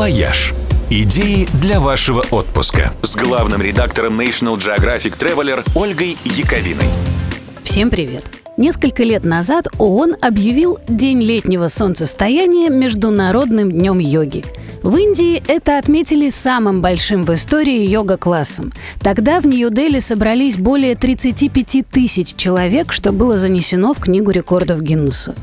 «Вояж». Идеи для вашего отпуска с главным редактором National Geographic Traveler Ольгой Яковиной. Всем привет! Несколько лет назад ООН объявил День летнего солнцестояния Международным днем йоги. В Индии это отметили самым большим в истории йога-классом. Тогда в Нью-Дели собрались более 35 тысяч человек, что было занесено в Книгу рекордов Гиннесса.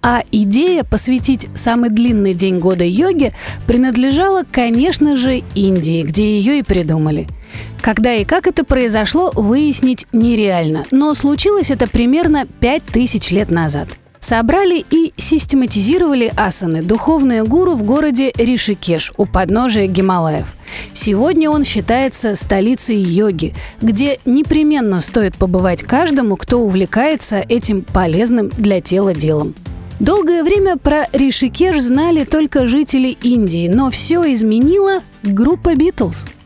А идея посвятить самый длинный день года йоге принадлежала, конечно же, Индии, где ее и придумали – когда и как это произошло, выяснить нереально, но случилось это примерно 5000 лет назад. Собрали и систематизировали асаны, духовные гуру в городе Ришикеш у подножия Гималаев. Сегодня он считается столицей йоги, где непременно стоит побывать каждому, кто увлекается этим полезным для тела делом. Долгое время про Ришикеш знали только жители Индии, но все изменила группа Битлз –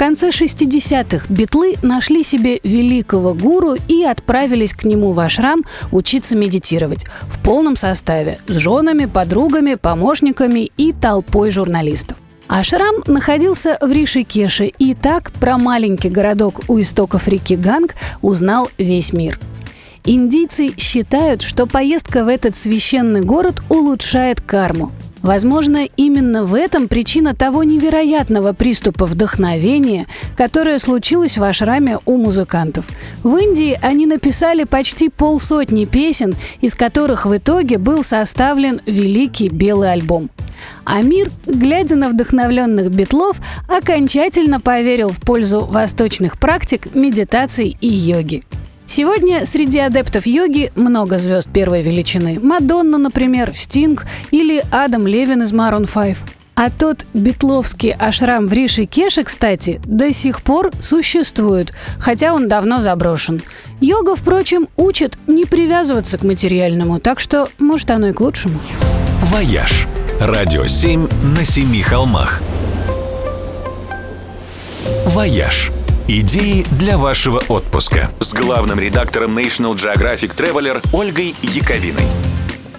конце 60-х битлы нашли себе великого гуру и отправились к нему в ашрам учиться медитировать в полном составе с женами, подругами, помощниками и толпой журналистов. Ашрам находился в Ришикеше, и так про маленький городок у истоков реки Ганг узнал весь мир. Индийцы считают, что поездка в этот священный город улучшает карму. Возможно, именно в этом причина того невероятного приступа вдохновения, которое случилось в ашраме у музыкантов. В Индии они написали почти полсотни песен, из которых в итоге был составлен великий белый альбом. А мир, глядя на вдохновленных битлов, окончательно поверил в пользу восточных практик медитации и йоги. Сегодня среди адептов йоги много звезд первой величины. Мадонна, например, Стинг или Адам Левин из Maroon 5. А тот битловский ашрам в Риши Кеше, кстати, до сих пор существует, хотя он давно заброшен. Йога, впрочем, учит не привязываться к материальному, так что, может, оно и к лучшему. «Вояж» – радио 7 на семи холмах. «Вояж» Идеи для вашего отпуска с главным редактором National Geographic Traveler Ольгой Яковиной.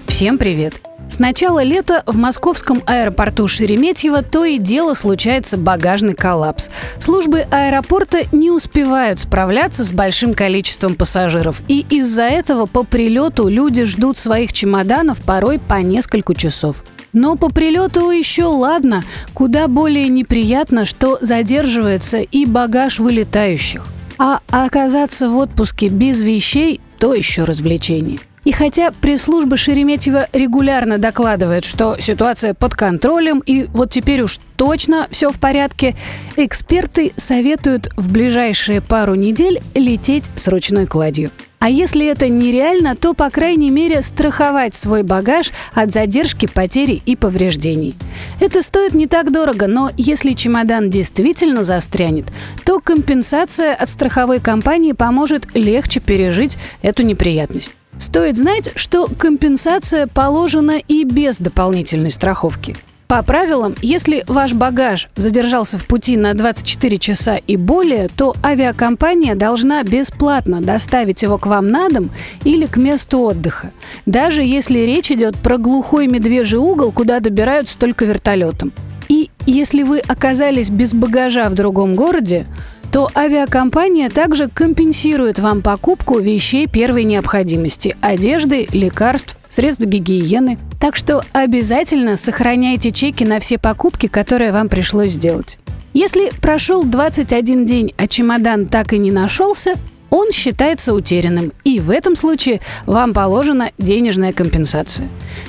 Всем привет! С начала лета в московском аэропорту Шереметьево то и дело случается багажный коллапс. Службы аэропорта не успевают справляться с большим количеством пассажиров, и из-за этого по прилету люди ждут своих чемоданов порой по несколько часов. Но по прилету еще ладно, куда более неприятно, что задерживается и багаж вылетающих. А оказаться в отпуске без вещей – то еще развлечение. И хотя пресс-служба Шереметьева регулярно докладывает, что ситуация под контролем и вот теперь уж точно все в порядке, эксперты советуют в ближайшие пару недель лететь с ручной кладью. А если это нереально, то, по крайней мере, страховать свой багаж от задержки, потери и повреждений. Это стоит не так дорого, но если чемодан действительно застрянет, то компенсация от страховой компании поможет легче пережить эту неприятность. Стоит знать, что компенсация положена и без дополнительной страховки. По правилам, если ваш багаж задержался в пути на 24 часа и более, то авиакомпания должна бесплатно доставить его к вам на дом или к месту отдыха, даже если речь идет про глухой медвежий угол, куда добираются только вертолетом. И если вы оказались без багажа в другом городе, то авиакомпания также компенсирует вам покупку вещей первой необходимости – одежды, лекарств, средств гигиены. Так что обязательно сохраняйте чеки на все покупки, которые вам пришлось сделать. Если прошел 21 день, а чемодан так и не нашелся, он считается утерянным, и в этом случае вам положена денежная компенсация.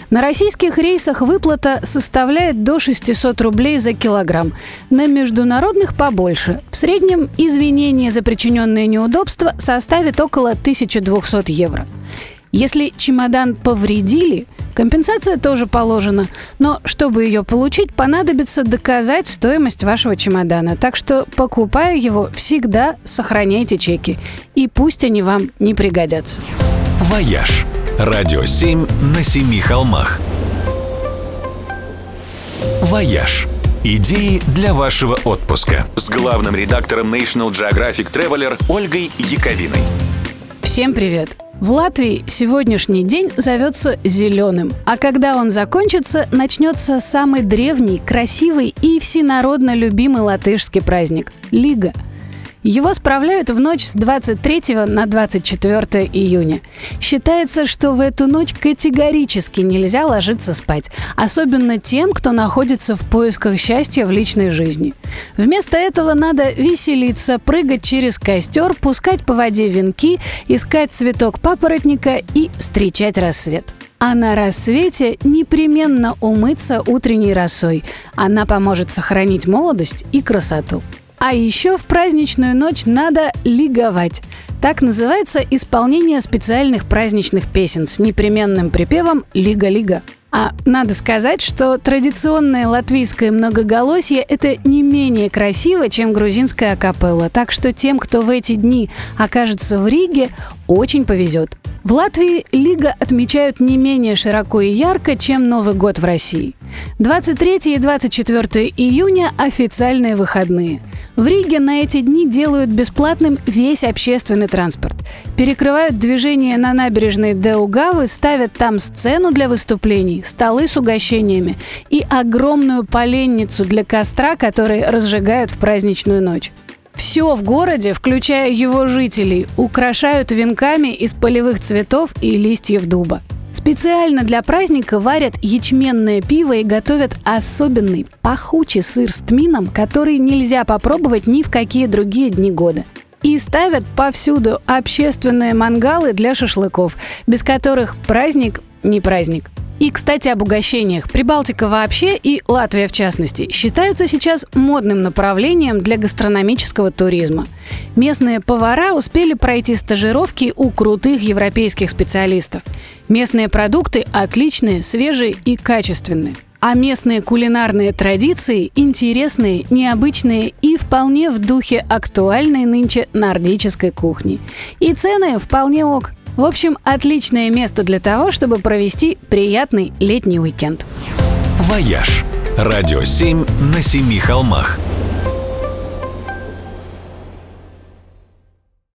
На российских рейсах выплата составляет до 600 рублей за килограмм, на международных побольше. В среднем извинение за причиненные неудобства составит около 1200 евро. Если чемодан повредили, компенсация тоже положена, но чтобы ее получить, понадобится доказать стоимость вашего чемодана. Так что, покупая его, всегда сохраняйте чеки. И пусть они вам не пригодятся. «Вояж» – радио 7 на семи холмах. «Вояж» Идеи для вашего отпуска с главным редактором National Geographic Traveler Ольгой Яковиной. Всем привет! В Латвии сегодняшний день зовется зеленым, а когда он закончится, начнется самый древний, красивый и всенародно любимый латышский праздник – Лиго – его справляют в ночь с 23 на 24 июня. Считается, что в эту ночь категорически нельзя ложиться спать, особенно тем, кто находится в поисках счастья в личной жизни. Вместо этого надо веселиться, прыгать через костер, пускать по воде венки, искать цветок папоротника и встречать рассвет. А на рассвете непременно умыться утренней росой. Она поможет сохранить молодость и красоту. А еще в праздничную ночь надо лиговать. Так называется исполнение специальных праздничных песен с непременным припевом «Лига-лига». А надо сказать, что традиционное латвийское многоголосие – это не менее красиво, чем грузинская акапелла. Так что тем, кто в эти дни окажется в Риге, очень повезет. В Латвии Лига отмечают не менее широко и ярко, чем Новый год в России. 23 и 24 июня – официальные выходные. В Риге на эти дни делают бесплатным весь общественный транспорт. Перекрывают движение на набережной Деугавы, ставят там сцену для выступлений, столы с угощениями и огромную поленницу для костра, который разжигают в праздничную ночь. Все в городе, включая его жителей, украшают венками из полевых цветов и листьев дуба. Специально для праздника варят ячменное пиво и готовят особенный пахучий сыр с тмином, который нельзя попробовать ни в какие другие дни года. И ставят повсюду общественные мангалы для шашлыков, без которых праздник не праздник. И, кстати, об угощениях. Прибалтика вообще и Латвия в частности считаются сейчас модным направлением для гастрономического туризма. Местные повара успели пройти стажировки у крутых европейских специалистов. Местные продукты отличные, свежие и качественные. А местные кулинарные традиции интересные, необычные и вполне в духе актуальной нынче нордической кухни. И цены вполне ok – в общем, отличное место для того, чтобы провести приятный летний уикенд. «Вояж» – радио 7 на семи холмах –